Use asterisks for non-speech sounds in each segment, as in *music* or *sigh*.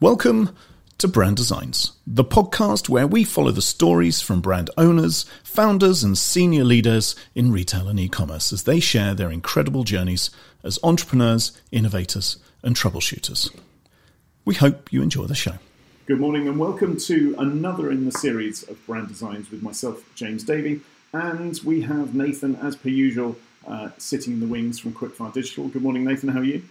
Welcome to Brand Designs, the podcast where we follow the stories from brand owners, founders, and senior leaders in retail and e commerce as they share their incredible journeys as entrepreneurs, innovators, and troubleshooters. We hope you enjoy the show. Good morning, and welcome to another in the series of Brand Designs with myself, James Davey, and we have Nathan, as per usual, uh, sitting in the wings from Quickfire Digital. Good morning, Nathan. How are you?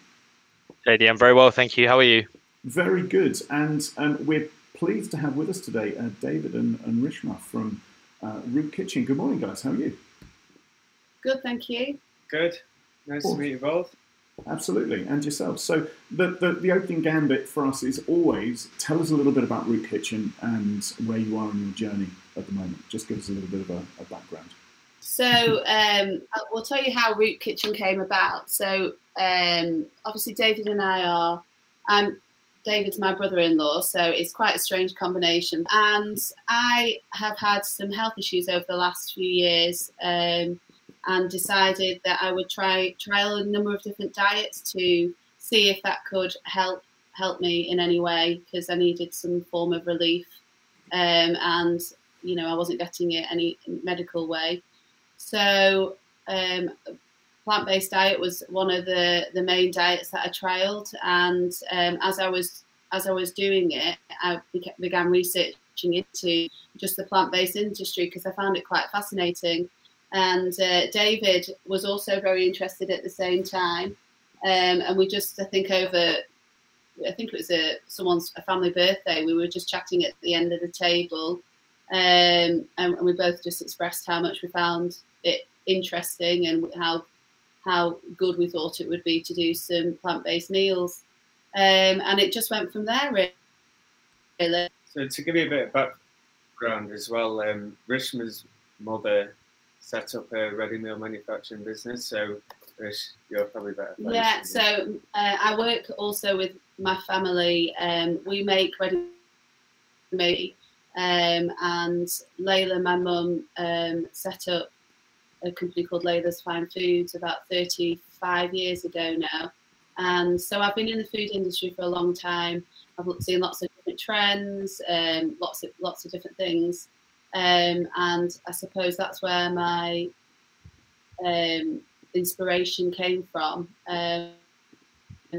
JD, I'm very well, thank you. How are you? Very good. And um, we're pleased to have with us today uh, David and, and Rishma from uh, Root Kitchen. Good morning, guys. How are you? Good, thank you. Good. Nice to meet you both. Absolutely, and yourself. So the, the, the, opening gambit for us is always tell us a little bit about Root Kitchen and where you are in your journey at the moment. Just give us a little bit of a, a background. So um, we'll tell you how Root Kitchen came about. So um, obviously David and I are. Um, David's my brother-in-law, so it's quite a strange combination. And I have had some health issues over the last few years, um, and decided that I would try trial a number of different diets to see if that could help help me in any way because I needed some form of relief, um, and you know I wasn't getting it any medical way. So um, plant-based diet was one of the, the main diets that I trialed, and um, as I was as I was doing it, I began researching into just the plant-based industry because I found it quite fascinating. And uh, David was also very interested at the same time, um, and we just I think over I think it was a someone's a family birthday. We were just chatting at the end of the table, um, and, and we both just expressed how much we found it interesting and how how good we thought it would be to do some plant based meals. Um, and it just went from there, really. So, to give you a bit of background as well, um, Rishma's mother set up a ready meal manufacturing business. So, Rish, you're probably better. Yeah, so uh, I work also with my family. Um, we make ready meal. Um, and Layla, my mum, um, set up a company called Layla's Fine Foods about 35 years ago now. And so I've been in the food industry for a long time. I've seen lots of different trends, um, lots of lots of different things, um, and I suppose that's where my um, inspiration came from. Um,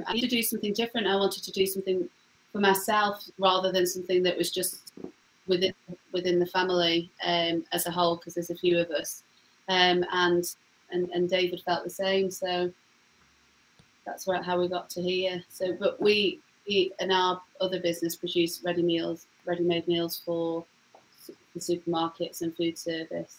I needed to do something different. I wanted to do something for myself rather than something that was just within within the family um, as a whole, because there's a few of us um, and, and and David felt the same. So that's where, how we got to here. So, but we, we in our other business produce ready meals, ready-made meals for, for supermarkets and food service.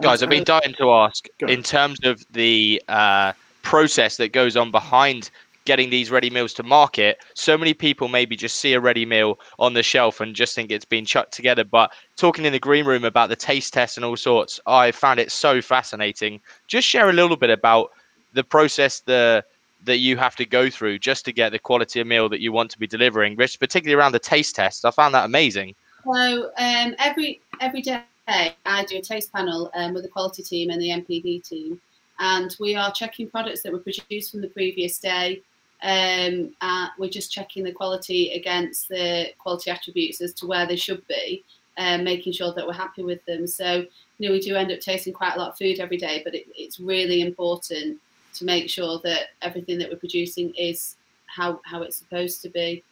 Guys, I've been dying to ask in terms of the uh, process that goes on behind getting these ready meals to market. So many people maybe just see a ready meal on the shelf and just think it's been chucked together. But talking in the green room about the taste test and all sorts, I found it so fascinating. Just share a little bit about the process the that you have to go through just to get the quality of meal that you want to be delivering, Rich, particularly around the taste test. I found that amazing. So um, every every day I do a taste panel um, with the quality team and the NPD team, and we are checking products that were produced from the previous day um, uh, we're just checking the quality against the quality attributes as to where they should be, um, making sure that we're happy with them. So, you know, we do end up tasting quite a lot of food every day, but it, it's really important to make sure that everything that we're producing is how, how it's supposed to be.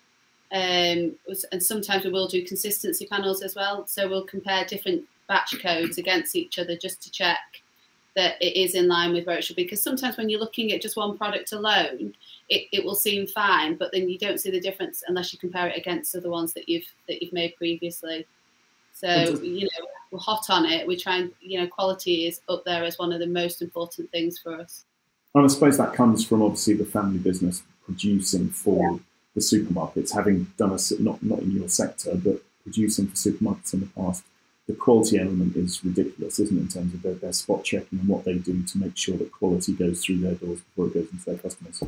Um, and sometimes we will do consistency panels as well. So we'll compare different batch codes against each other just to check that it is in line with where it should be. Because sometimes when you're looking at just one product alone, it, it will seem fine, but then you don't see the difference unless you compare it against other ones that you've that you've made previously. So you know, we're hot on it. We try and you know, quality is up there as one of the most important things for us. And I suppose that comes from obviously the family business producing for yeah. the supermarkets, having done a not not in your sector, but producing for supermarkets in the past. The quality element is ridiculous, isn't it, in terms of their, their spot checking and what they do to make sure that quality goes through their doors before it goes into their customers.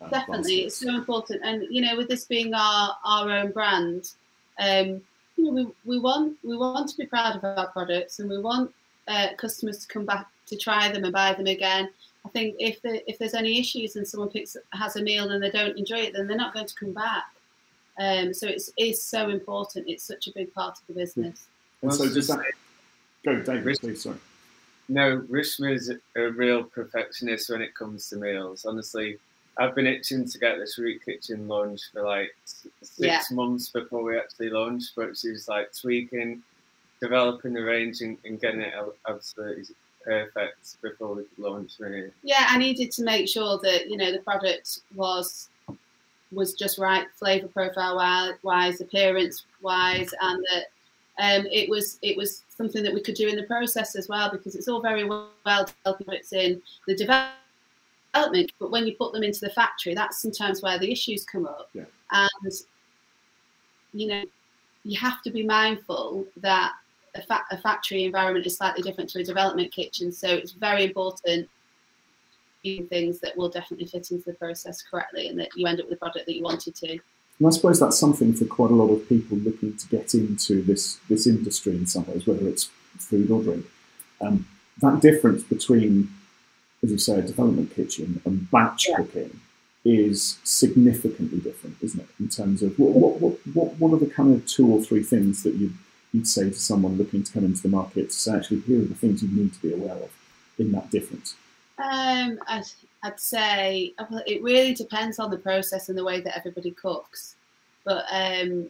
Uh, Definitely, it's so important. And you know, with this being our our own brand, um, you know, we, we want we want to be proud of our products, and we want uh, customers to come back to try them and buy them again. I think if the, if there's any issues and someone picks has a meal and they don't enjoy it, then they're not going to come back. Um, so it's is so important. It's such a big part of the business. And so does that go, David? Please, sorry. No, Rishma's a real perfectionist when it comes to meals. Honestly, I've been itching to get this root kitchen launched for like six yeah. months before we actually launched, but she was like tweaking, developing the range, and, and getting it absolutely perfect before we could launch. Really. Yeah, I needed to make sure that you know the product was was just right, flavor profile wise, appearance wise, and that um, it was it was something that we could do in the process as well because it's all very well developing It's in the development, but when you put them into the factory, that's sometimes where the issues come up. Yeah. And you know, you have to be mindful that a, fa- a factory environment is slightly different to a development kitchen, so it's very important things that will definitely fit into the process correctly and that you end up with the product that you wanted to. And I suppose that's something for quite a lot of people looking to get into this this industry in some ways, whether it's food or drink. Um, that difference between, as you say, a development kitchen and batch yeah. cooking is significantly different, isn't it? In terms of what, what, what, what, are the kind of two or three things that you, you'd say to someone looking to come into the market to say, actually, here are the things you need to be aware of in that difference? Um, I'd say it really depends on the process and the way that everybody cooks. But um,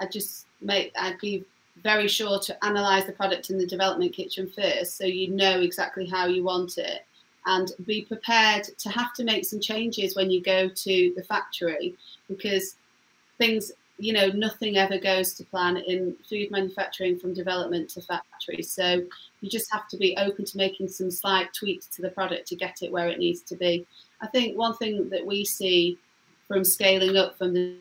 I just make I'd be very sure to analyze the product in the development kitchen first, so you know exactly how you want it, and be prepared to have to make some changes when you go to the factory because things you know, nothing ever goes to plan in food manufacturing from development to factory. So you just have to be open to making some slight tweaks to the product to get it where it needs to be. I think one thing that we see from scaling up from the,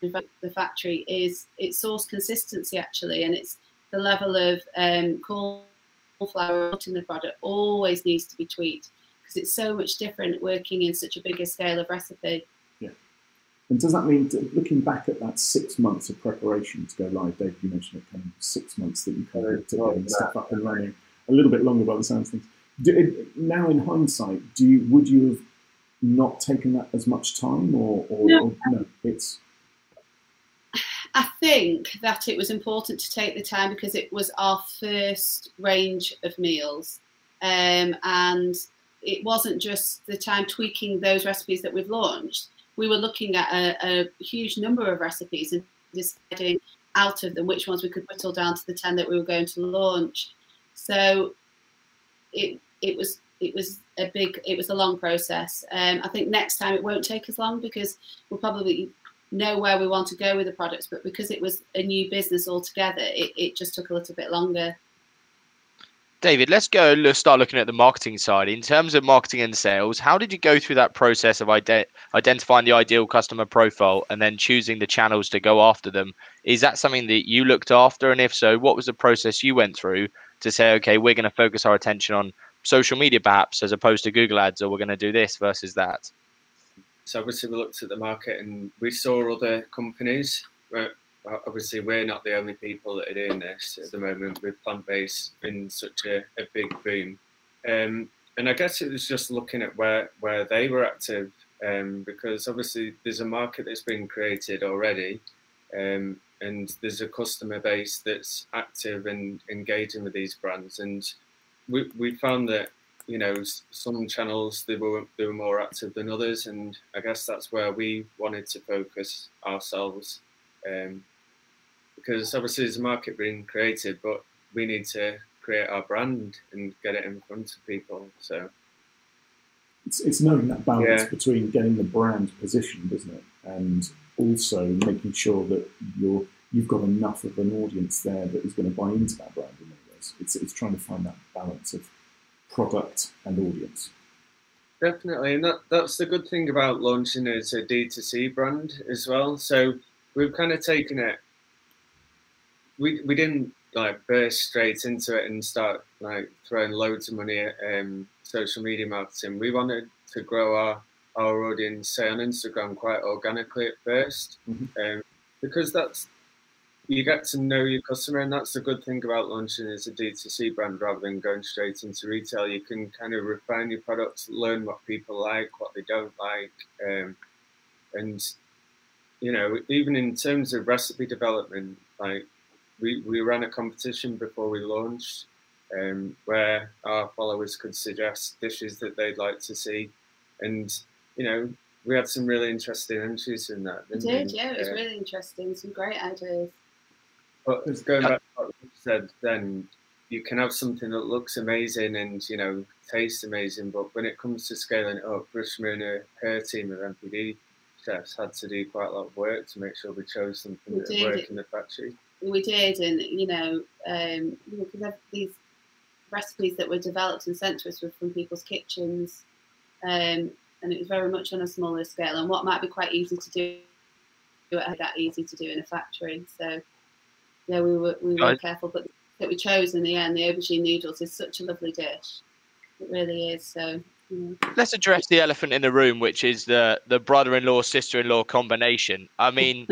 the factory is its source consistency actually, and it's the level of um, cauliflower in the product always needs to be tweaked because it's so much different working in such a bigger scale of recipe. And does that mean, looking back at that six months of preparation to go live, Dave, you mentioned it kind of six months that you kind of to getting stuff up and running, a little bit longer by the sounds of things. Do, now, in hindsight, do you, would you have not taken that as much time, or, or, no. or no? It's *sighs* I think that it was important to take the time because it was our first range of meals, um, and it wasn't just the time tweaking those recipes that we've launched we were looking at a, a huge number of recipes and deciding out of them which ones we could whittle down to the 10 that we were going to launch. So it it was it was a big it was a long process. Um, I think next time it won't take as long because we'll probably know where we want to go with the products, but because it was a new business altogether, it, it just took a little bit longer. David, let's go. Let's start looking at the marketing side. In terms of marketing and sales, how did you go through that process of ide- identifying the ideal customer profile and then choosing the channels to go after them? Is that something that you looked after? And if so, what was the process you went through to say, okay, we're going to focus our attention on social media perhaps as opposed to Google ads, or we're going to do this versus that? So obviously we looked at the market and we saw other companies uh, obviously we're not the only people that are doing this at the moment with plant based in such a, a big boom. Um, and I guess it was just looking at where, where they were active um, because obviously there's a market that's been created already um, and there's a customer base that's active and engaging with these brands. And we, we found that, you know, some channels they were, they were more active than others. And I guess that's where we wanted to focus ourselves. Um, because obviously there's a market being created, but we need to create our brand and get it in front of people. So it's, it's knowing that balance yeah. between getting the brand positioned, isn't it, and also making sure that you're you've got enough of an audience there that is going to buy into that brand in many ways. It's it's trying to find that balance of product and audience. Definitely, and that, that's the good thing about launching as a D2C brand as well. So we've kind of taken it we we didn't like burst straight into it and start like throwing loads of money at um, social media marketing. We wanted to grow our our audience, say on Instagram, quite organically at 1st mm-hmm. um, because that's you get to know your customer, and that's the good thing about launching as a D2C brand rather than going straight into retail. You can kind of refine your products, learn what people like, what they don't like, um, and you know, even in terms of recipe development, like we, we ran a competition before we launched um, where our followers could suggest dishes that they'd like to see. And, you know, we had some really interesting entries in that. We did, we? yeah, it was uh, really interesting. Some great ideas. But going back to what you said then, you can have something that looks amazing and, you know, tastes amazing, but when it comes to scaling it up, Rishma and her, her team of NPD chefs had to do quite a lot of work to make sure we chose something that would work in the factory. We did, and you know, um, because these recipes that were developed and sent to us were from people's kitchens, um, and it was very much on a smaller scale. And what might be quite easy to do, it was that easy to do in a factory. So, yeah, we were we were careful, but that we chose in the end, the aubergine noodles is such a lovely dish. It really is. So Let's address the elephant in the room, which is the the brother-in-law sister-in-law combination. I mean,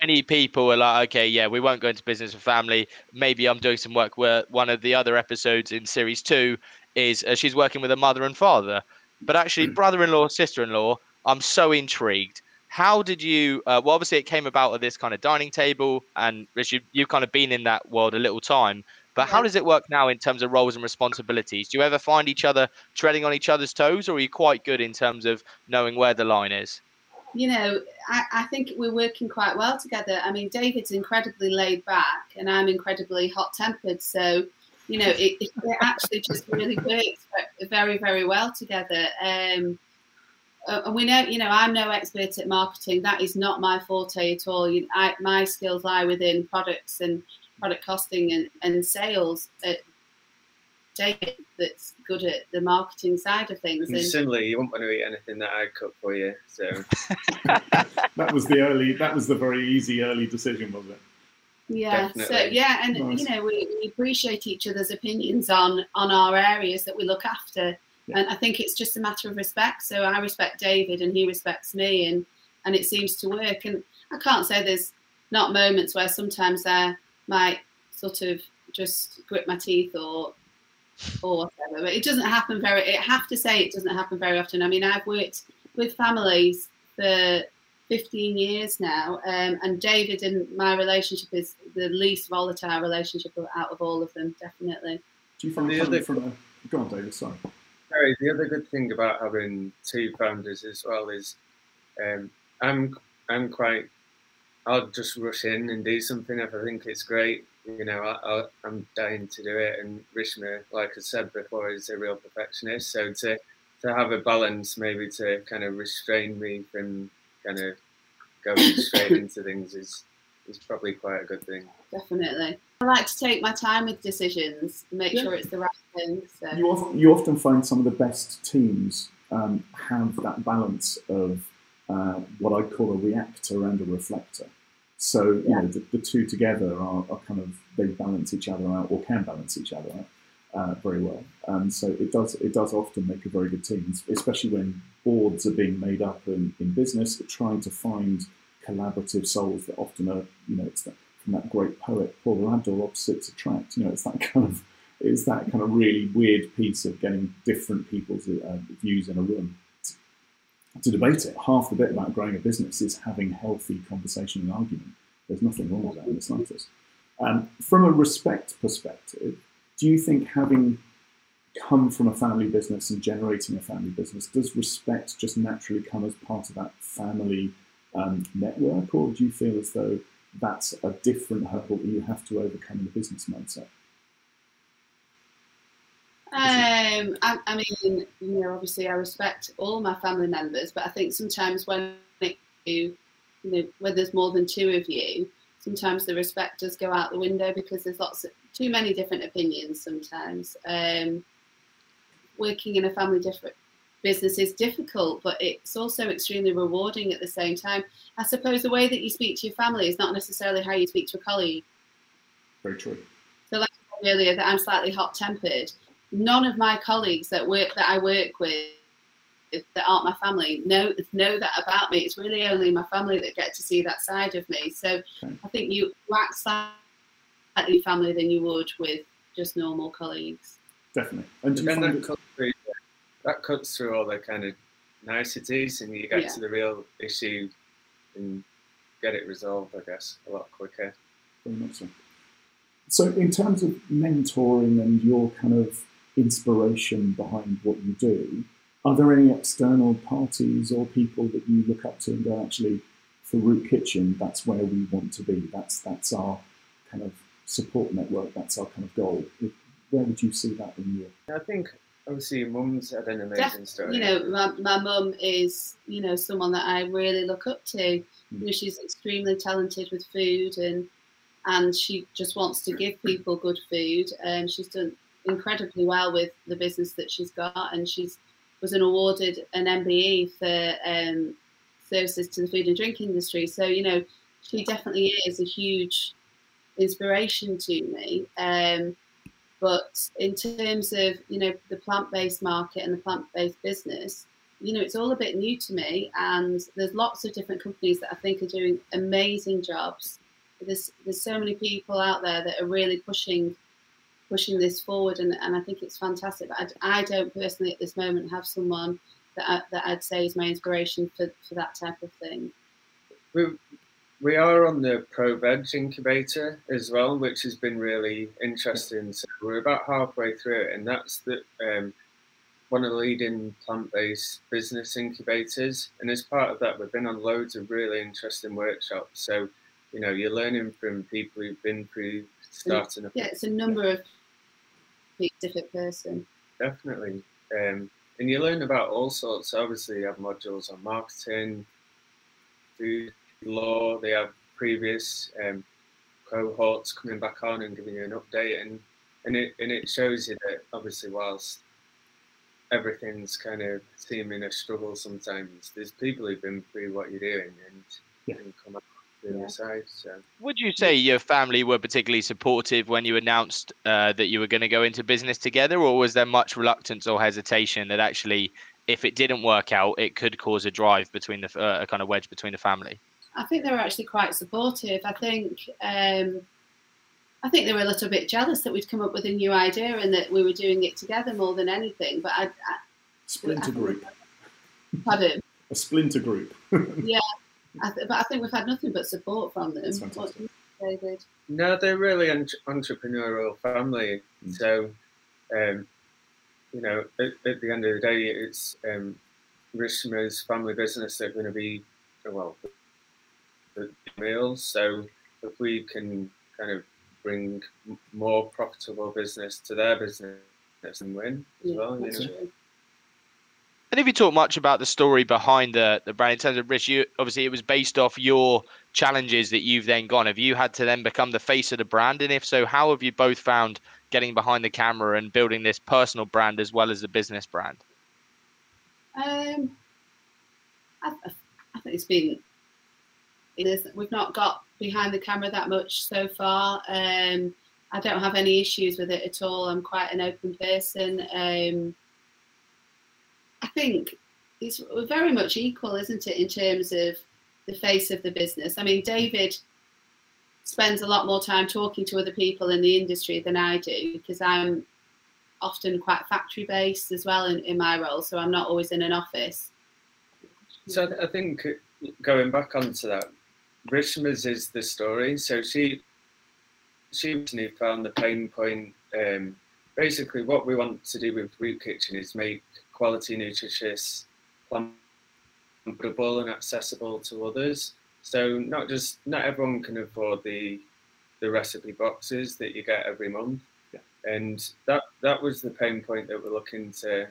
many people are like, okay, yeah, we won't go into business with family. Maybe I'm doing some work where one of the other episodes in series two is uh, she's working with a mother and father, but actually, brother-in-law sister-in-law. I'm so intrigued. How did you? Uh, well, obviously, it came about at this kind of dining table, and Rich, you've kind of been in that world a little time. But how does it work now in terms of roles and responsibilities? Do you ever find each other treading on each other's toes, or are you quite good in terms of knowing where the line is? You know, I, I think we're working quite well together. I mean, David's incredibly laid back, and I'm incredibly hot tempered. So, you know, it, it actually just really works very, very well together. Um, uh, and we know, you know, I'm no expert at marketing. That is not my forte at all. You, I, my skills lie within products and product costing and, and sales at David that's good at the marketing side of things. And, similarly, you won't want to eat anything that I cook for you. So *laughs* that was the early. That was the very easy early decision, was it? Yeah. Definitely. So yeah, and nice. you know, we, we appreciate each other's opinions on on our areas that we look after, yeah. and I think it's just a matter of respect. So I respect David, and he respects me, and and it seems to work. And I can't say there's not moments where sometimes there might sort of just grit my teeth or or whatever. But it doesn't happen very. I have to say, it doesn't happen very often. I mean, I've worked with families for 15 years now, um, and David and my relationship is the least volatile relationship out of all of them, definitely. Do you find the other from a go on, David? Sorry. Sorry. The other good thing about having two founders as well is um, I'm I'm quite I'll just rush in and do something if I think it's great. You know, I, am dying to do it. And Rishma, like I said before, is a real perfectionist. So to to have a balance, maybe to kind of restrain me from kind of going *coughs* straight into things is is probably quite a good thing. Definitely. I like to take my time with decisions, make yeah. sure it's the right thing. So. You often, you often find some of the best teams um, have that balance of uh, what I call a reactor and a reflector. So you yeah. know the, the, two together are, are, kind of they balance each other out or can balance each other out uh, very well. And so it does it does often make a very good team, especially when boards are being made up in, in business, trying to find collaborative souls that often are you know it's that, from that great poet Paula Abdul opposites attract. You know it's that *laughs* kind of it's that kind of really weird piece of getting different people's uh, views in a room to debate it. Half the bit about growing a business is having healthy conversation and argument. There's nothing wrong with that in the slightest. Um, from a respect perspective, do you think having come from a family business and generating a family business, does respect just naturally come as part of that family um, network, or do you feel as though that's a different hurdle that you have to overcome in the business mindset? Um, I, I, mean, you know, obviously I respect all my family members, but I think sometimes when it, you know, when there's more than two of you, sometimes the respect does go out the window because there's lots of too many different opinions. Sometimes um, working in a family different business is difficult, but it's also extremely rewarding at the same time. I suppose the way that you speak to your family is not necessarily how you speak to a colleague. Very true. So, like I said earlier, that I'm slightly hot tempered none of my colleagues that work that I work with that aren't my family know know that about me. It's really only my family that get to see that side of me. So okay. I think you act slightly family than you would with just normal colleagues. Definitely. And, and that, cuts through, that cuts through all the kind of niceties and you get yeah. to the real issue and get it resolved, I guess, a lot quicker. Very much so. So, in terms of mentoring and your kind of inspiration behind what you do, are there any external parties or people that you look up to and go, actually, for Root Kitchen, that's where we want to be. That's that's our kind of support network. That's our kind of goal. Where would you see that in you? I think obviously your mum's had an amazing Def- story. You know, my, my mum is you know someone that I really look up to. Mm. You know, she's extremely talented with food and and she just wants to give people good food. And she's done incredibly well with the business that she's got, and she's was an awarded an MBE for um, services to the food and drink industry. So, you know, she definitely is a huge inspiration to me. Um, but in terms of, you know, the plant based market and the plant based business, you know, it's all a bit new to me. And there's lots of different companies that I think are doing amazing jobs. There's, there's so many people out there that are really pushing pushing this forward and, and I think it's fantastic. But I, I don't personally at this moment have someone that, I, that I'd say is my inspiration for, for that type of thing. We, we are on the ProVeg incubator as well, which has been really interesting. So we're about halfway through it, and that's the um, one of the leading plant-based business incubators. And as part of that, we've been on loads of really interesting workshops. So you know, you're learning from people who've been through starting. Yeah, it's a number of specific person. Definitely. Um, and you learn about all sorts. Obviously, you have modules on marketing, food law. They have previous um, cohorts coming back on and giving you an update, and and it and it shows you that obviously, whilst everything's kind of seeming a struggle sometimes, there's people who've been through what you're doing and, yeah. and come up yeah. Side, so. Would you say your family were particularly supportive when you announced uh, that you were going to go into business together, or was there much reluctance or hesitation that actually, if it didn't work out, it could cause a drive between the uh, a kind of wedge between the family? I think they were actually quite supportive. I think um, I think they were a little bit jealous that we'd come up with a new idea and that we were doing it together more than anything. But I, I splinter I, group. Pardon. A splinter group. *laughs* yeah, I th- but I think we've had nothing but support from them. David? No, they're really an entrepreneurial family. Mm. So, um, you know, at, at, the end of the day, it's um, Rishma's family business. They're going to be, well, the meals. So, if we can kind of bring more profitable business to their business and win as yeah, well, you know. True. And if you talk much about the story behind the, the brand in terms of Rish, you obviously it was based off your challenges that you've then gone. Have you had to then become the face of the brand? And if so, how have you both found getting behind the camera and building this personal brand as well as the business brand? Um, I, I think it's been we've not got behind the camera that much so far. Um, I don't have any issues with it at all. I'm quite an open person. Um, I think it's very much equal, isn't it, in terms of the face of the business? I mean, David spends a lot more time talking to other people in the industry than I do because I'm often quite factory based as well in, in my role, so I'm not always in an office. So I think going back onto that, Rishma's is the story. So she she found the pain point. Um, basically, what we want to do with Root Kitchen is make quality, nutritious, plantable, and accessible to others. So not just not everyone can afford the the recipe boxes that you get every month, yeah. and that that was the pain point that we're looking to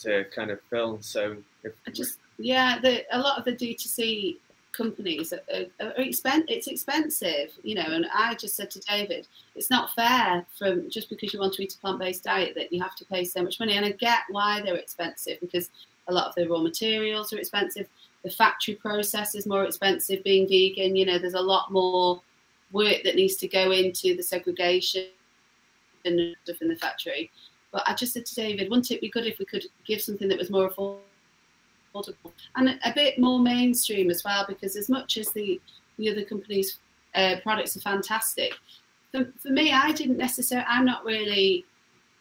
to kind of fill. So if just yeah, the, a lot of the D2C companies are, are, are expen- it's expensive, you know. And I just said to David, it's not fair from just because you want to eat a plant-based diet that you have to pay so much money. And I get why they're expensive because a lot of the raw materials are expensive. The factory process is more expensive. Being vegan, you know, there's a lot more work that needs to go into the segregation and stuff in the factory. But I just said to David, wouldn't it be good if we could give something that was more affordable? Affordable and a bit more mainstream as well. Because as much as the the other companies' uh, products are fantastic, for, for me, I didn't necessarily. I'm not really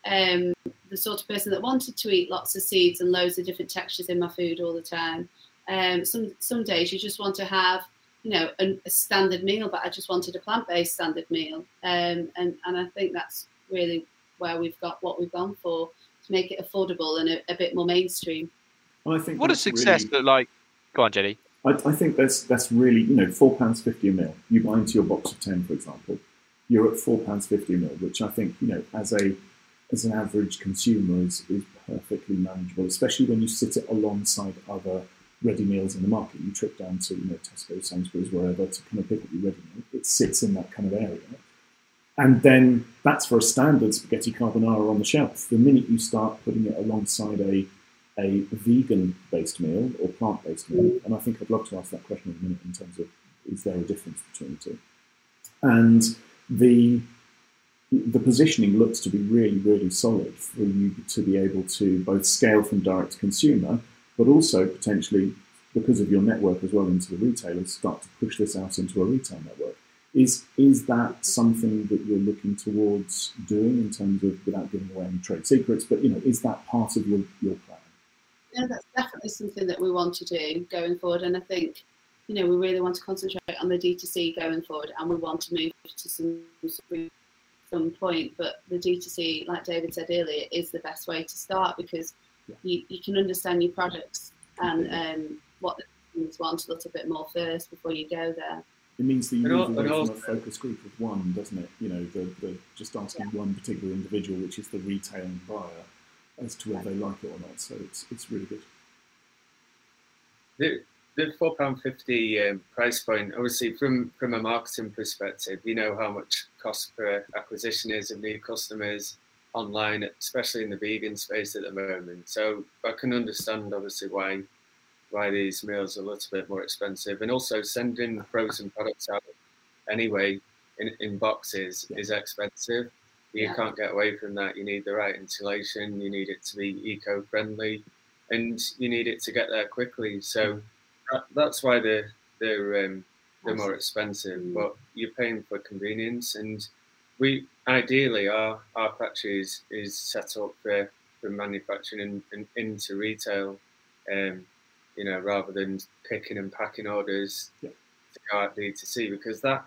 um, the sort of person that wanted to eat lots of seeds and loads of different textures in my food all the time. Um, some some days you just want to have you know, a, a standard meal, but I just wanted a plant-based standard meal. Um, and and I think that's really where we've got what we've gone for to make it affordable and a, a bit more mainstream. I think what does success really, look like? Go on, Jenny. I, I, think that's that's really you know four pounds fifty a meal. You buy into your box of ten, for example, you're at four pounds fifty a meal, which I think you know as a as an average consumer is is perfectly manageable, especially when you sit it alongside other ready meals in the market. You trip down to you know Tesco, Sainsbury's, wherever to kind of pick up your ready meal. It sits in that kind of area. And then that's for a standard spaghetti carbonara on the shelf. The minute you start putting it alongside a a vegan based meal or plant based meal, mm-hmm. and I think I'd love to ask that question in a minute in terms of is there a difference between the two? And the the positioning looks to be really, really solid for you to be able to both scale from direct to consumer, but also potentially, because of your network as well into the retailers, start to push this out into a retail network. Is is that something that you're looking towards doing in terms of without giving away any trade secrets? But you know, is that part of your, your plan? Yeah, that's definitely something that we want to do going forward, and I think you know we really want to concentrate on the D2C going forward, and we want to move to some some point. But the D2C, like David said earlier, is the best way to start because yeah. you, you can understand your products and um, what the customers want a little bit more first before you go there. It means that you move away from a focus group of one, doesn't it? You know, the, the just asking yeah. one particular individual, which is the retail buyer, as to whether they like it or not. So it's it's really good. The, the four pound fifty um, price point, obviously from from a marketing perspective, you know how much cost per acquisition is of new customers online, especially in the vegan space at the moment. So I can understand obviously why why these meals are a little bit more expensive, and also sending frozen products out anyway in, in boxes is expensive. You yeah. can't get away from that. You need the right insulation. You need it to be eco-friendly, and you need it to get there quickly. So that, that's why they're they're um, they're more expensive. Mm. But you're paying for convenience, and we ideally our our factory is, is set up for, for manufacturing and, and into retail. Um, you know, rather than picking and packing orders yeah. to go out D2C, because that,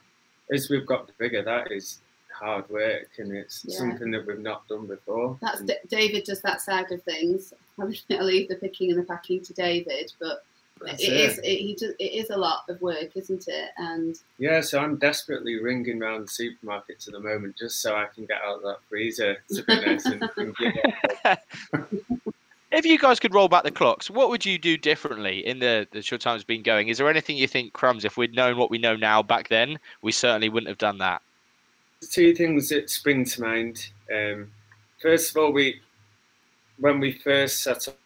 as we've got bigger, that is hard work and it's yeah. something that we've not done before. That's D- David does that side of things. *laughs* I'll leave the picking and the packing to David, but it, it is it, he does, it is a lot of work, isn't it? And yeah, so I'm desperately ringing around supermarkets at the moment just so I can get out of that freezer to be honest. and, *laughs* and if you guys could roll back the clocks, what would you do differently in the, the short time it's been going? Is there anything you think, Crumbs, if we'd known what we know now back then, we certainly wouldn't have done that? Two things that spring to mind. Um, first of all, we when we first set up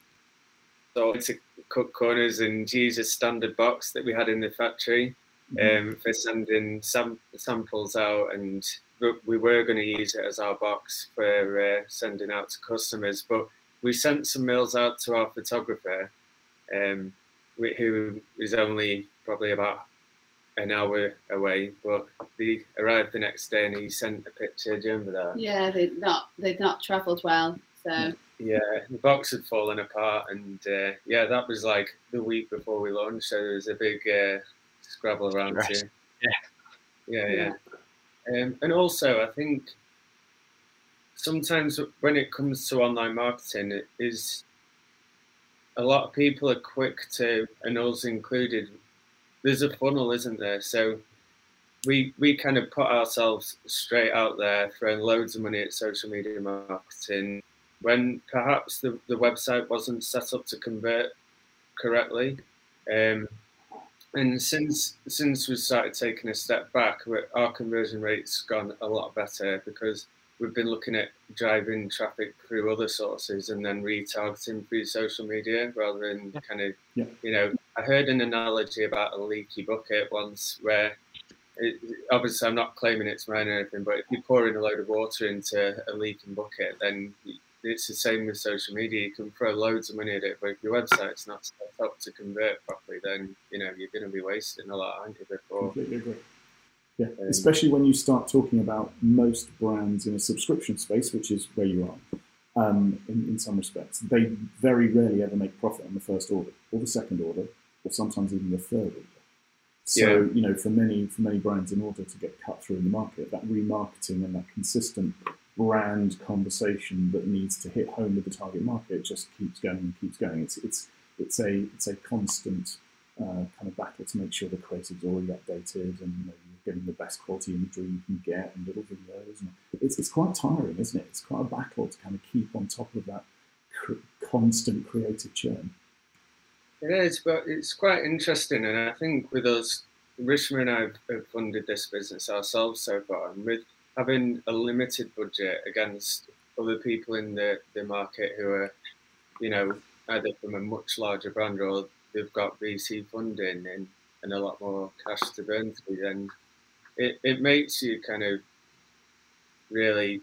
to cut corners and use a standard box that we had in the factory mm-hmm. um, for sending sam- samples out, and we were going to use it as our box for uh, sending out to customers, but we sent some mails out to our photographer, um, who is only probably about an hour away, but he arrived the next day and he sent a picture. Do you remember that? Yeah, they'd not they'd not travelled well, so. Yeah, the box had fallen apart, and uh, yeah, that was like the week before we launched, so there was a big uh, scrabble around here. Yeah, yeah, yeah. yeah. Um, and also, I think sometimes when it comes to online marketing, it is a lot of people are quick to, and us included. There's a funnel, isn't there? So we we kind of put ourselves straight out there, throwing loads of money at social media marketing, when perhaps the, the website wasn't set up to convert correctly. Um, and since since we started taking a step back, our conversion rate's gone a lot better because we've been looking at driving traffic through other sources and then retargeting through social media rather than yeah. kind of, yeah. you know, I heard an analogy about a leaky bucket once where it, obviously I'm not claiming it's mine or anything, but if you're pouring a load of water into a leaking bucket, then it's the same with social media. You can throw loads of money at it, but if your website's not set up to convert properly, then, you know, you're going to be wasting a lot, aren't you, before. Completely agree. Yeah, um, especially when you start talking about most brands in a subscription space, which is where you are, um, in, in some respects. They very rarely ever make profit on the first order, or the second order, or sometimes even the third order. So yeah. you know, for many for many brands, in order to get cut through in the market, that remarketing and that consistent brand conversation that needs to hit home with the target market just keeps going and keeps going. It's it's it's a it's a constant uh, kind of battle to make sure the creative's already updated and you know, you're getting the best quality imagery you can get and little videos. And it's it's quite tiring, isn't it? It's quite a battle to kind of keep on top of that cr- constant creative churn. It is, but it's quite interesting, and I think with us, Rishma and I have funded this business ourselves so far, and with having a limited budget against other people in the, the market who are, you know, either from a much larger brand or they've got VC funding and, and a lot more cash to burn through, then it, it makes you kind of really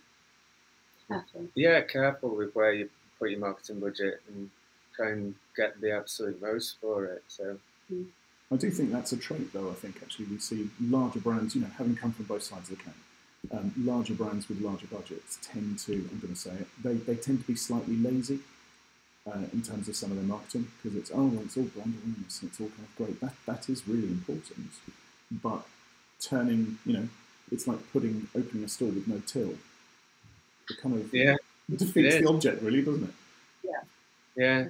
careful. Yeah, careful with where you put your marketing budget and try and get the absolute most for it. So mm. I do think that's a trait though, I think actually we see larger brands, you know, having come from both sides of the camp, um, larger brands with larger budgets tend to, I'm going to say it, they, they tend to be slightly lazy uh, in terms of some of their marketing because it's, oh, well, it's all brand awareness and it's all kind of great. That, that is really important. But turning, you know, it's like putting, opening a store with no till. It kind of yeah. defeats the object, really, doesn't it? Yeah.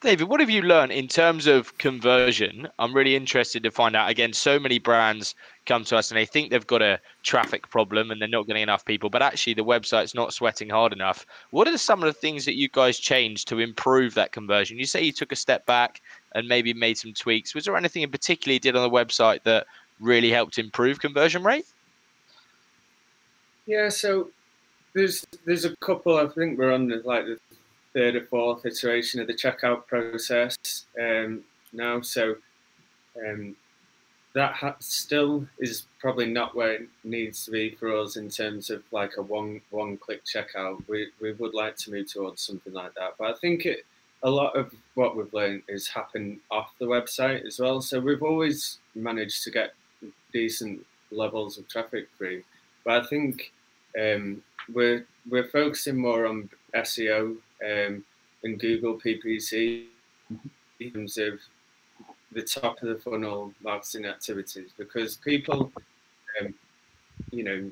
David, what have you learned in terms of conversion? I'm really interested to find out. Again, so many brands come to us and they think they've got a traffic problem and they're not getting enough people, but actually the website's not sweating hard enough. What are some of the things that you guys changed to improve that conversion? You say you took a step back and maybe made some tweaks. Was there anything in particular you did on the website that really helped improve conversion rate? Yeah, so there's there's a couple. I think we're on the, like the third or fourth iteration of the checkout process um, now. So um, that ha- still is probably not where it needs to be for us in terms of like a one one click checkout. We we would like to move towards something like that, but I think it a lot of what we've learned is happen off the website as well. So we've always managed to get decent levels of traffic through, but I think um, we're we're focusing more on SEO um, and Google PPC in terms of the top of the funnel marketing activities because people, um, you know,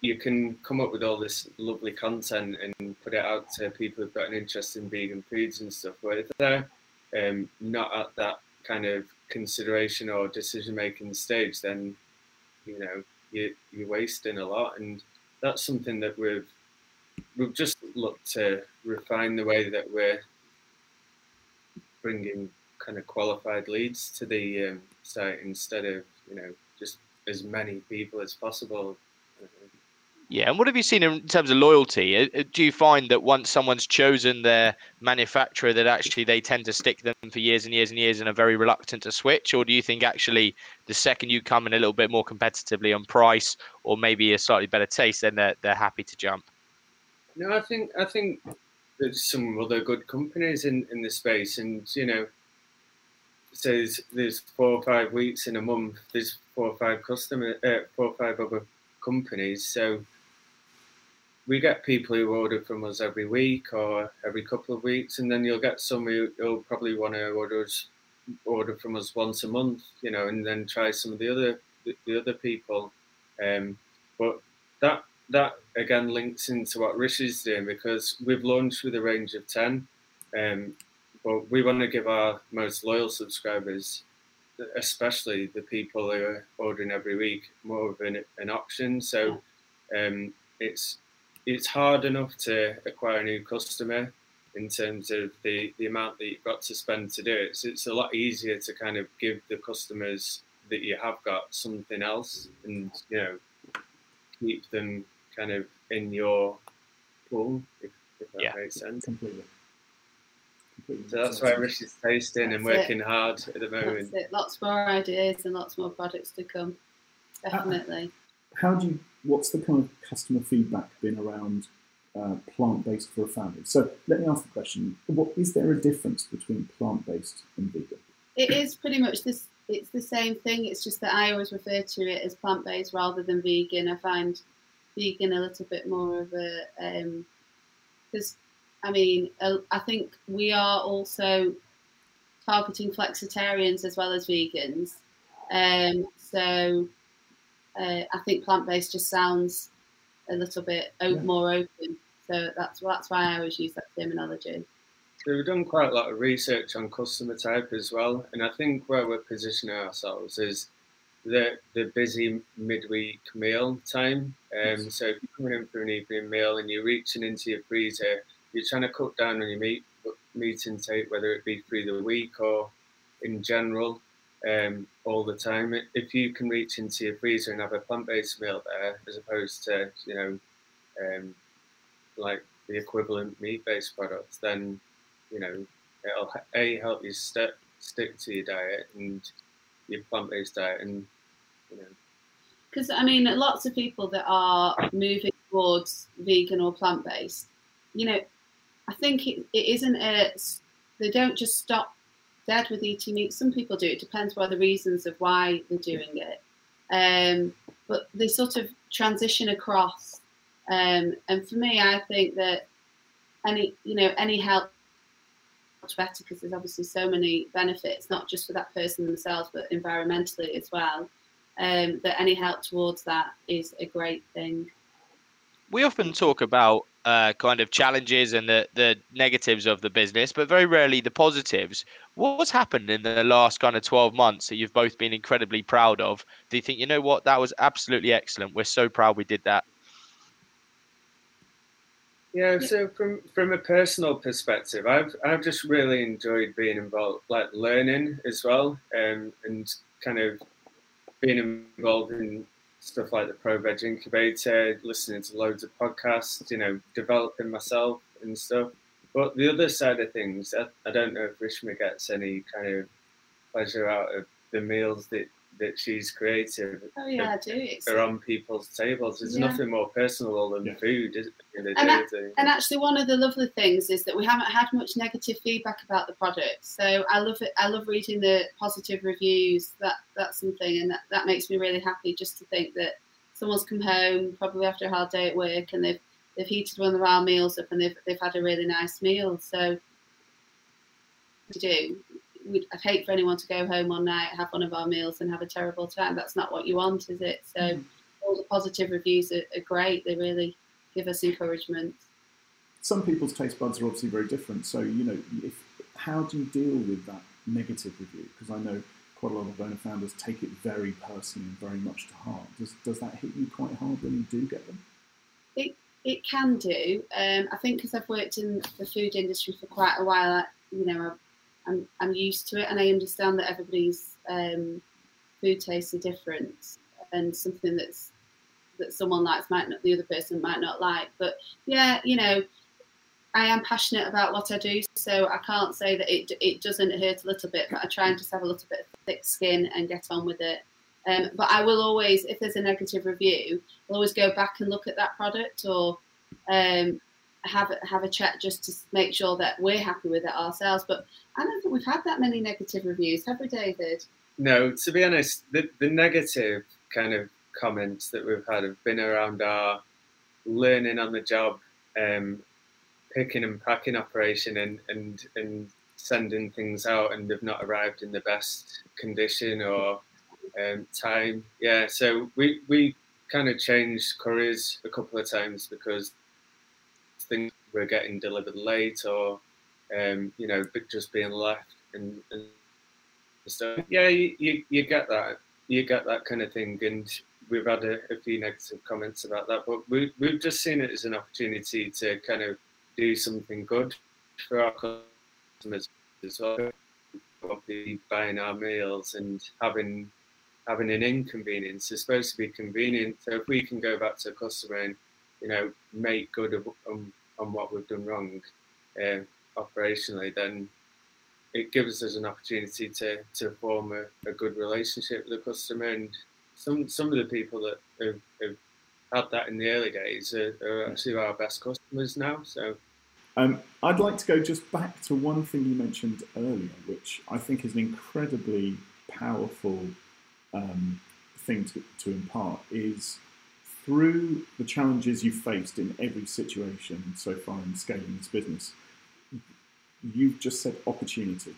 you can come up with all this lovely content and put it out to people who've got an interest in vegan foods and stuff. But if they're um, not at that kind of consideration or decision making stage, then you know you, you're wasting a lot. And that's something that we've we've just looked to refine the way that we're bringing kind of qualified leads to the um, site instead of you know just as many people as possible. Yeah, and what have you seen in terms of loyalty? Uh, uh, do you find that once someone's chosen their manufacturer, that actually they tend to stick them for years and years and years and are very reluctant to switch? Or do you think actually the second you come in a little bit more competitively on price or maybe a slightly better taste, then they're, they're happy to jump? No, I think I think there's some other good companies in, in the space, and you know, there's, there's four or five weeks in a month. There's four or five customer, uh, four or five other companies. So we get people who order from us every week or every couple of weeks, and then you'll get some who will probably want to order us, order from us once a month, you know, and then try some of the other the, the other people. Um, but that that again links into what Rishi's doing because we've launched with a range of 10, um, but we want to give our most loyal subscribers, especially the people who are ordering every week, more of an, an option. So um, it's it's hard enough to acquire a new customer in terms of the, the amount that you've got to spend to do it. So it's a lot easier to kind of give the customers that you have got something else and, you know, keep them kind of in your pool, if, if that yeah. makes sense. Completely. Completely. So that's why Rich is tasting and working it. hard at the moment. Lots more ideas and lots more products to come. Definitely. How, how do you? What's the kind of customer feedback been around uh, plant-based for a family? So let me ask the question: What is there a difference between plant-based and vegan? It is pretty much this. It's the same thing. It's just that I always refer to it as plant-based rather than vegan. I find vegan a little bit more of a because um, I mean I think we are also targeting flexitarians as well as vegans. Um, so uh, I think plant based just sounds a little bit yeah. more open. So that's that's why I always use that terminology. So we've done quite a lot of research on customer type as well, and I think where we're positioning ourselves is the the busy midweek meal time. Um, so if you're coming in for an evening meal and you're reaching into your freezer, you're trying to cut down on your meat meat intake, whether it be through the week or in general, um, all the time. If you can reach into your freezer and have a plant-based meal there, as opposed to you know, um, like the equivalent meat-based products, then you know it'll a help you st- stick to your diet and your plant-based diet, and you know. Because I mean, lots of people that are moving towards vegan or plant-based, you know, I think it, it isn't a. They don't just stop dead with eating meat. Some people do. It depends what the reasons of why they're doing it. Um, but they sort of transition across. Um, and for me, I think that any you know any help much better because there's obviously so many benefits, not just for that person themselves, but environmentally as well. Um, that any help towards that is a great thing. We often talk about uh, kind of challenges and the, the negatives of the business, but very rarely the positives. What's happened in the last kind of 12 months that you've both been incredibly proud of? Do you think, you know what, that was absolutely excellent? We're so proud we did that. Yeah, so from from a personal perspective, I've I've just really enjoyed being involved, like learning as well, um, and kind of being involved in stuff like the ProVeg Incubator, listening to loads of podcasts, you know, developing myself and stuff. But the other side of things, I, I don't know if Rishma gets any kind of pleasure out of the meals that that she's created. Oh yeah, I do. Are on people's tables. There's yeah. nothing more personal than yeah. food, is and, and, actually, one of the lovely things is that we haven't had much negative feedback about the product. So I love it. I love reading the positive reviews. That that's something, and that, that makes me really happy just to think that someone's come home probably after a hard day at work and they've they've heated one of our meals up and they've they've had a really nice meal. So to do I'd hate for anyone to go home one night, have one of our meals, and have a terrible time. That's not what you want, is it? So mm. all the positive reviews are, are, great. They really give us encouragement. Some people's taste buds are obviously very different. So you know, if how do you deal with that negative review? Because I know quite a lot of owner founders take it very personally and very much to heart. Does does that hit you quite hard when you do get them? It it can do. Um, I think because I've worked in the food industry for quite a while, I, you know, I've I'm, I'm used to it and I understand that everybody's um, food tastes are different and something that's that someone likes might not the other person might not like but yeah you know I am passionate about what I do so I can't say that it, it doesn't hurt a little bit but I try and just have a little bit of thick skin and get on with it. Um, but I will always if there's a negative review I'll always go back and look at that product or um, have a, have a chat just to make sure that we're happy with it ourselves. But I don't think we've had that many negative reviews, have we, David? No, to be honest, the, the negative kind of comments that we've had have been around our learning on the job, um, picking and packing operation, and and and sending things out, and they've not arrived in the best condition or um, time. Yeah, so we we kind of changed curries a couple of times because things were getting delivered late or um, you know just being left and, and stuff. Yeah, you, you, you get that you get that kind of thing, and we've had a, a, few negative comments about that, but we, we've just seen it as an opportunity to kind of do something good for our customers as well. Buying our meals and having having an inconvenience. It's supposed to be convenient. So if we can go back to a customer and you know, make good of, um, on what we've done wrong uh, operationally, then it gives us an opportunity to, to form a, a, good relationship with the customer. And some some of the people that have, have had that in the early days are, are actually our best customers now. So. Um, I'd like to go just back to one thing you mentioned earlier, which I think is an incredibly powerful um, thing to, to impart, is through the challenges you've faced in every situation so far in scaling this business, you've just said opportunity.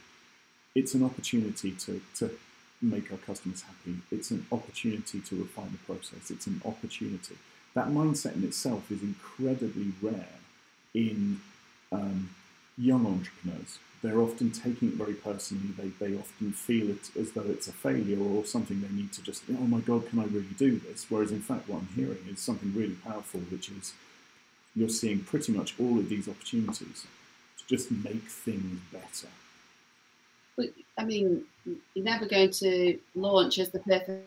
it's an opportunity to, to make our customers happy. It's an opportunity to refine the process. It's an opportunity. That mindset in itself is incredibly rare in um, young entrepreneurs. They're often taking it very personally. They, they often feel it as though it's a failure or something they need to just, oh my God, can I really do this? Whereas in fact, what I'm hearing is something really powerful, which is you're seeing pretty much all of these opportunities to just make things better. I mean, you're never going to launch as the perfect.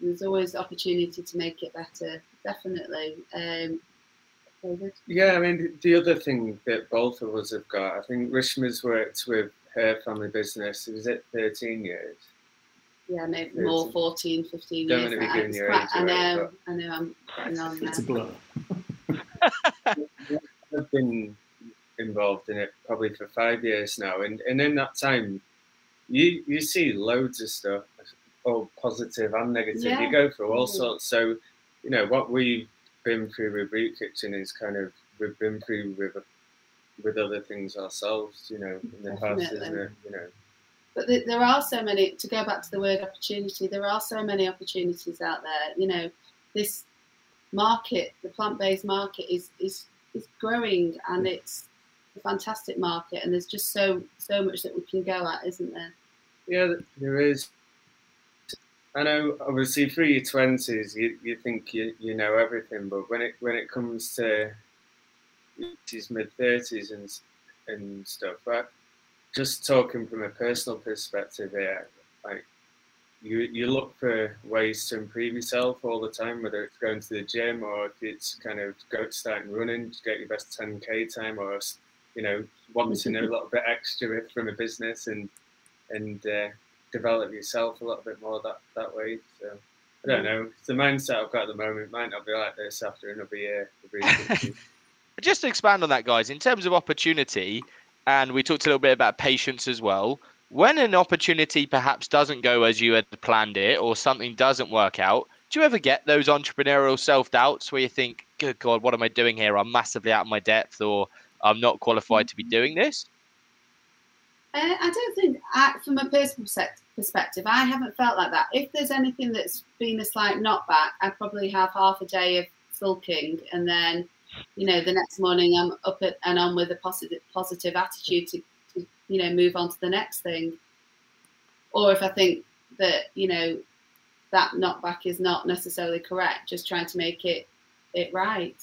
There's always opportunity to make it better. Definitely. Um, yeah, I mean, the other thing that both of us have got, I think Rishma's worked with her family business, is it 13 years? Yeah, maybe 13. more, 14, 15 Don't years. Don't want to be giving your age I know, I know, I'm getting on It's a blur. *laughs* I've been involved in it probably for five years now, and, and in that time, you you see loads of stuff, all positive and negative. Yeah. You go through all mm-hmm. sorts. So, you know, what we've been through with Root Kitchen is kind of we've been through with with other things ourselves. You know, in the Definitely. past, isn't it? You know. But there are so many. To go back to the word opportunity, there are so many opportunities out there. You know, this market, the plant-based market, is is is growing, and mm. it's a fantastic market, and there's just so so much that we can go at, isn't there? Yeah, there is. I know, obviously, through your twenties, you, you think you, you know everything, but when it when it comes to his mid thirties and and stuff, but just talking from a personal perspective here, like you you look for ways to improve yourself all the time, whether it's going to the gym or if it's kind of go starting running to get your best 10k time, or you know wanting a *laughs* little bit extra from a business and and uh, develop yourself a little bit more that that way. So I don't know. The mindset I've got at the moment might not be like this after another year. *laughs* Just to expand on that, guys, in terms of opportunity, and we talked a little bit about patience as well. When an opportunity perhaps doesn't go as you had planned it, or something doesn't work out, do you ever get those entrepreneurial self doubts where you think, "Good God, what am I doing here? I'm massively out of my depth," or I'm not qualified to be mm-hmm. doing this? Uh, I don't think, I, from a personal perspective, I haven't felt like that. If there's anything that's been a slight knockback, I probably have half a day of sulking, and then, you know, the next morning I'm up at, and on with a positive positive attitude to, to, you know, move on to the next thing. Or if I think that, you know, that knockback is not necessarily correct, just trying to make it it right.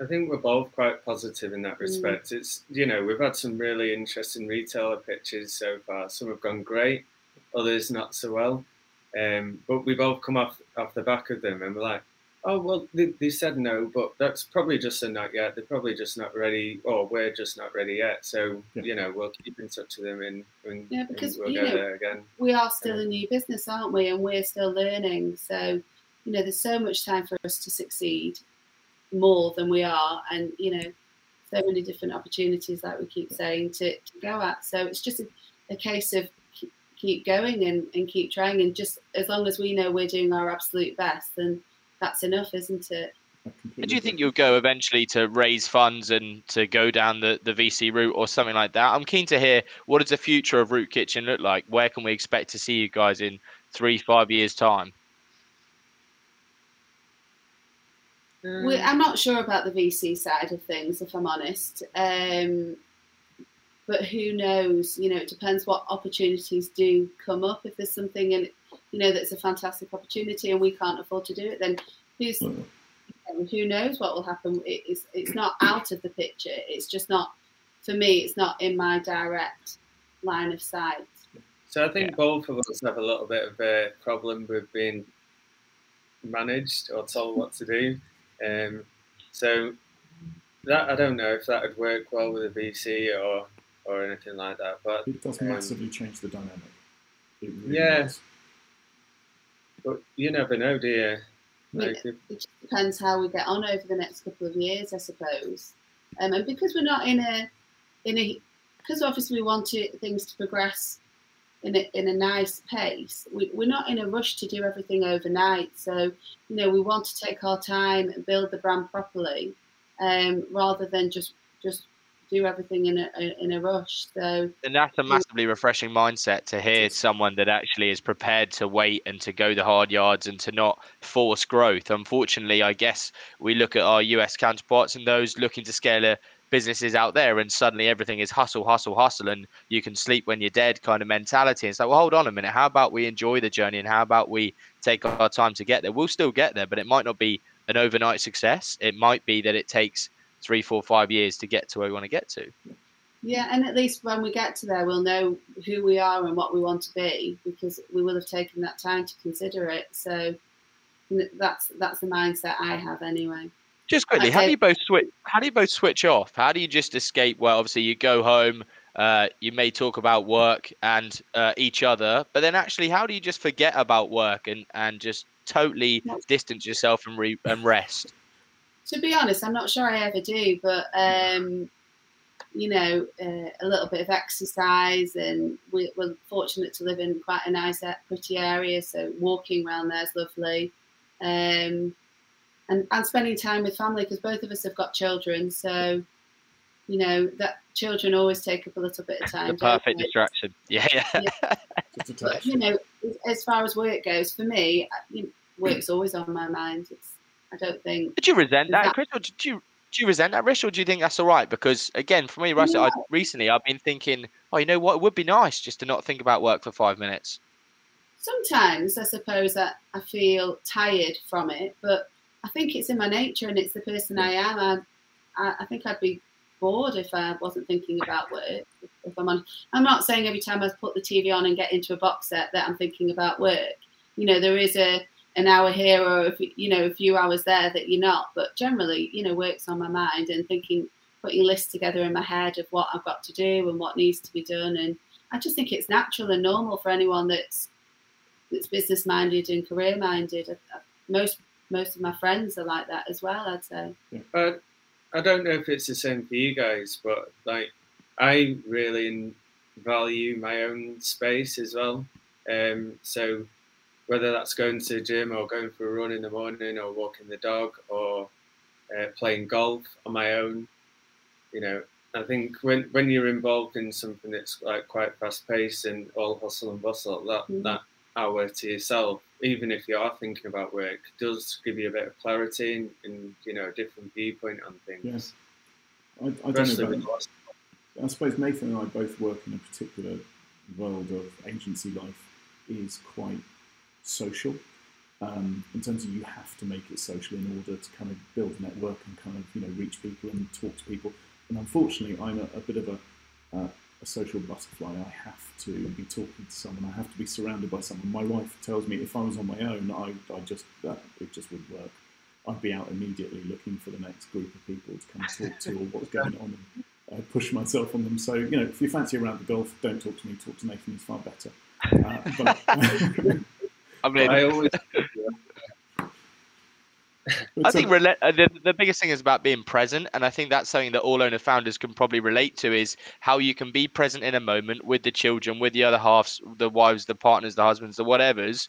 I think we're both quite positive in that mm. respect. Mm. It's you know we've had some really interesting retailer pitches so far. Some have gone great, others not so well. Um, but we both come off off the back of them, and we're like, oh well, they, they, said no, but that's probably just a not yet. They're probably just not ready, or we're just not ready yet. So yeah. you know we'll keep in touch with them, and, and yeah, because we'll you know, again. We are still a new business, aren't we? And we're still learning. So you know, there's so much time for us to succeed more than we are, and you know, so many different opportunities, like we keep saying, to, to go at. So it's just a, a case of keep going and, and keep trying, and just as long as we know we're doing our absolute best, then that's enough, isn't it? do you think you'll go eventually to raise funds and to go down the, the VC route or something like that? I'm keen to hear what does the future of Root Kitchen look like? Where can we expect to see you guys in three, five years' time? We, I'm not sure about the VC side of things, if I'm honest. Um, but who knows? You know, it depends what opportunities do come up. If there's something and you know that's a fantastic opportunity and we can't afford to do it, then who's mm. who knows what will happen? it's it's not out of the picture. It's just not for me. It's not in my direct line of sight. So I think yeah. both of us have a little bit of a problem with being managed or told what to do. Um, so that I don't know if that would work well with a VC or or anything like that. But it does um, massively change the dynamic. Really yeah, does. but you never know, do you? Like, it, it depends how we get on over the next couple of years, I suppose. Um, and because we're not in a in a because obviously we want to, things to progress in a, in a nice pace. We, we're not in a rush to do everything overnight. So, you know, we want to take our time and build the brand properly um, rather than just just do everything in a, in a rush. So and that's a massively refreshing mindset to hear someone that actually is prepared to wait and to go the hard yards and to not force growth. Unfortunately, I guess we look at our US counterparts and those looking to scale a businesses out there and suddenly everything is hustle hustle hustle and you can sleep when you're dead kind of mentality. It's like well hold on a minute. How about we enjoy the journey and how about we take our time to get there? We'll still get there but it might not be an overnight success. It might be that it takes three four five years to get to where we want to get to. Yeah and at least when we get to there we'll know who we are and what we want to be because we will have taken that time to consider it. So that's that's the mindset i have anyway just quickly, okay. how do you both switch? How do you both switch off? How do you just escape? Well, obviously you go home. Uh, you may talk about work and uh, each other, but then actually, how do you just forget about work and, and just totally distance yourself and re- and rest? To be honest, I'm not sure I ever do, but um, you know, uh, a little bit of exercise, and we, are fortunate to live in quite a nice, uh, pretty area, so walking around there is lovely. Um, and, and spending time with family because both of us have got children. So, you know, that children always take up a little bit of time. The perfect distraction. *laughs* Yeah. yeah. yeah. but, you know, as far as work goes, for me, you know, work's always on my mind. It's, I don't think. Did you resent that, that, Chris? Or did you do you resent that, Rish, or do you think that's all right? Because again, for me, Russell, yeah. I, recently I've been thinking, oh, you know what? It would be nice just to not think about work for five minutes. Sometimes I suppose that I feel tired from it, but I think it's in my nature and it's the person I am. I, I think I'd be bored if I wasn't thinking about work. If I'm on, I'm not saying every time I put the TV on and get into a box set that I'm thinking about work. You know, there is a an hour here or if, you know a few hours there that you're not. But generally, you know, work's on my mind and thinking, putting lists together in my head of what I've got to do and what needs to be done. And I just think it's natural and normal for anyone that's that's business minded and career minded. Most most of my friends are like that as well. I'd say. Yeah. I don't know if it's the same for you guys, but like I really value my own space as well. Um, so whether that's going to the gym or going for a run in the morning or walking the dog or uh, playing golf on my own, you know, I think when when you're involved in something that's like quite fast paced and all hustle and bustle, that mm-hmm. that hour to yourself even if you are thinking about work, does give you a bit of clarity and, and you know a different viewpoint on things. Yes, I, I don't know. About, I suppose Nathan and I both work in a particular world of agency life is quite social. Um, in terms of you have to make it social in order to kind of build a network and kind of you know reach people and talk to people. And unfortunately, I'm a, a bit of a uh, a social butterfly. I have to be talking to someone. I have to be surrounded by someone. My wife tells me if I was on my own, I, I just that it just wouldn't work. I'd be out immediately looking for the next group of people to come talk to or what's going on and uh, push myself on them. So you know, if you fancy around the golf, don't talk to me. Talk to Nathan. He's far better. Uh, but, *laughs* I mean, I always. *laughs* I think uh, the, the biggest thing is about being present, and I think that's something that all owner founders can probably relate to is how you can be present in a moment with the children, with the other halves, the wives, the partners, the husbands, the whatevers,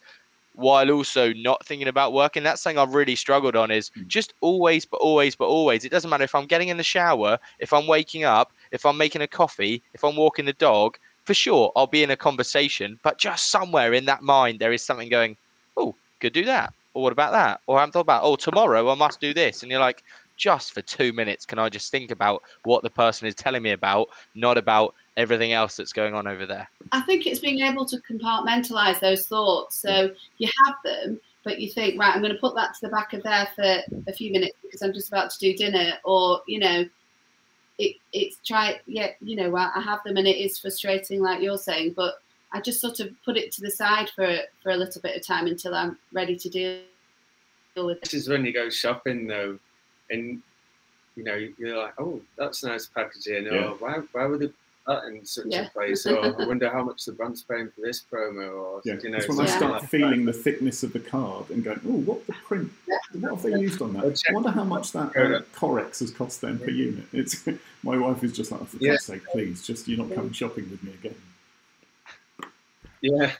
while also not thinking about work. And that's something I've really struggled on is hmm. just always, but always, but always. It doesn't matter if I'm getting in the shower, if I'm waking up, if I'm making a coffee, if I'm walking the dog. For sure, I'll be in a conversation, but just somewhere in that mind there is something going, "Oh, could do that." What about that? Or I'm thought about, oh, tomorrow I must do this. And you're like, just for two minutes, can I just think about what the person is telling me about, not about everything else that's going on over there? I think it's being able to compartmentalize those thoughts. So you have them, but you think, right, I'm going to put that to the back of there for a few minutes because I'm just about to do dinner, or you know, it, it's try, yeah, you know, I have them and it is frustrating, like you're saying, but I just sort of put it to the side for for a little bit of time until I'm ready to deal with it. This is when you go shopping though, and you know you're like, oh, that's nice packaging. Yeah. Or why why would they that in such yeah. a place? Or I wonder how much the brand's paying for this promo. Or yeah, you know, it's when I start feeling the thickness of the card and going, oh, what the print? What have they used on that? I wonder how much that uh, Correx has cost them per unit. It's *laughs* my wife is just like, for God's sake, please, just you're not coming shopping with me again. Yeah.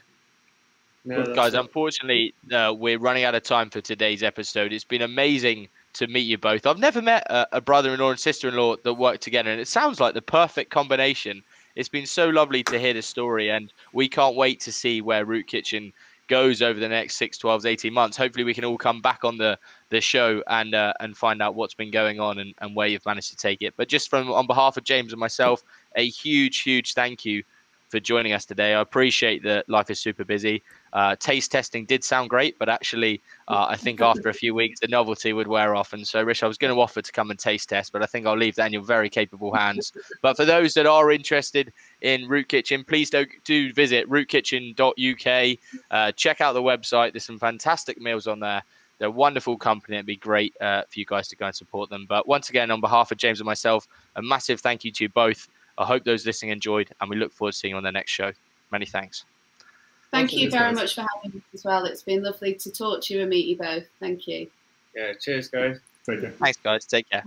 No, guys, unfortunately, uh, we're running out of time for today's episode. It's been amazing to meet you both. I've never met a, a brother-in-law and sister-in-law that work together, and it sounds like the perfect combination. It's been so lovely to hear the story, and we can't wait to see where Root Kitchen goes over the next 6 12 18 months hopefully we can all come back on the the show and uh, and find out what's been going on and, and where you've managed to take it but just from on behalf of james and myself a huge huge thank you for joining us today. I appreciate that life is super busy. Uh, taste testing did sound great, but actually, uh, I think *laughs* after a few weeks, the novelty would wear off. And so, Rich, I was going to offer to come and taste test, but I think I'll leave that in your very capable hands. *laughs* but for those that are interested in Root Kitchen, please do, do visit rootkitchen.uk. Uh, check out the website. There's some fantastic meals on there. They're a wonderful company. It'd be great uh, for you guys to go and support them. But once again, on behalf of James and myself, a massive thank you to you both. I hope those listening enjoyed, and we look forward to seeing you on the next show. Many thanks. Thank you very much for having us as well. It's been lovely to talk to you and meet you both. Thank you. Yeah, cheers, guys. Take care. Thanks, guys. Take care.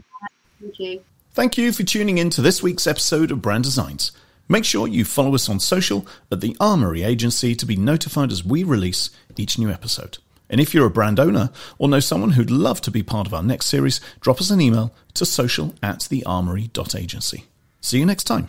Thank you. Thank you for tuning in to this week's episode of Brand Designs. Make sure you follow us on social at the Armory Agency to be notified as we release each new episode. And if you're a brand owner or know someone who'd love to be part of our next series, drop us an email to social at thearmory.agency. See you next time.